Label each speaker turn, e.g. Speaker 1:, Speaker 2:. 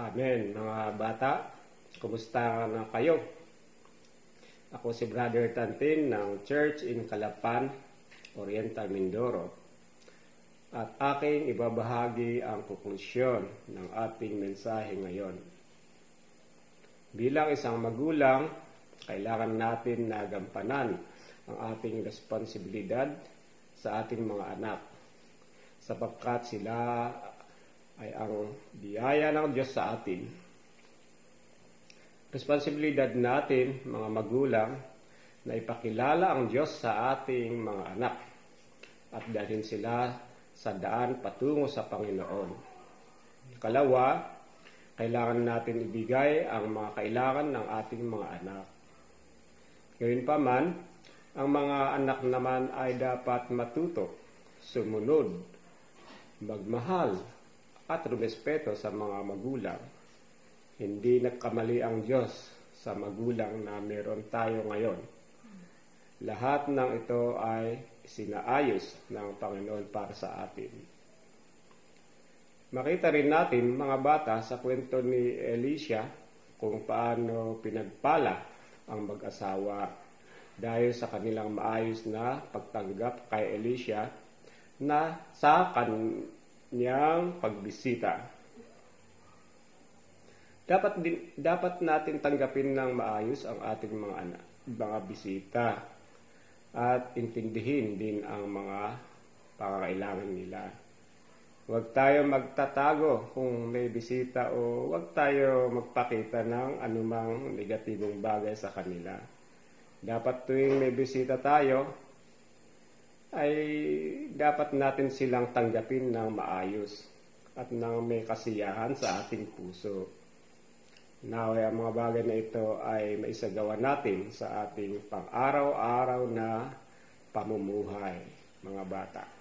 Speaker 1: Amen. Mga bata, kumusta na kayo? Ako si Brother Tantin ng Church in Calapan, Oriental Mindoro. At aking ibabahagi ang konklusyon ng ating mensahe ngayon. Bilang isang magulang, kailangan natin na gampanan ang ating responsibilidad sa ating mga anak sapagkat sila ay ang biyaya ng Diyos sa atin. Responsibilidad natin, mga magulang, na ipakilala ang Diyos sa ating mga anak at dalhin sila sa daan patungo sa Panginoon. Kalawa, kailangan natin ibigay ang mga kailangan ng ating mga anak. Gayun pa ang mga anak naman ay dapat matuto, sumunod, magmahal, at rumespeto sa mga magulang. Hindi nagkamali ang Diyos sa magulang na meron tayo ngayon. Lahat ng ito ay sinaayos ng Panginoon para sa atin. Makita rin natin mga bata sa kwento ni Elisha kung paano pinagpala ang mag-asawa dahil sa kanilang maayos na pagtanggap kay Elisha na sa kanyang pagbisita. Dapat din, dapat natin tanggapin ng maayos ang ating mga anak, mga bisita at intindihin din ang mga pangangailangan nila. Huwag tayo magtatago kung may bisita o huwag tayo magpakita ng anumang negatibong bagay sa kanila. Dapat tuwing may bisita tayo, ay dapat natin silang tanggapin ng maayos at ng may kasiyahan sa ating puso. Naway ang mga bagay na ito ay maisagawa natin sa ating pang-araw-araw na pamumuhay, mga bata.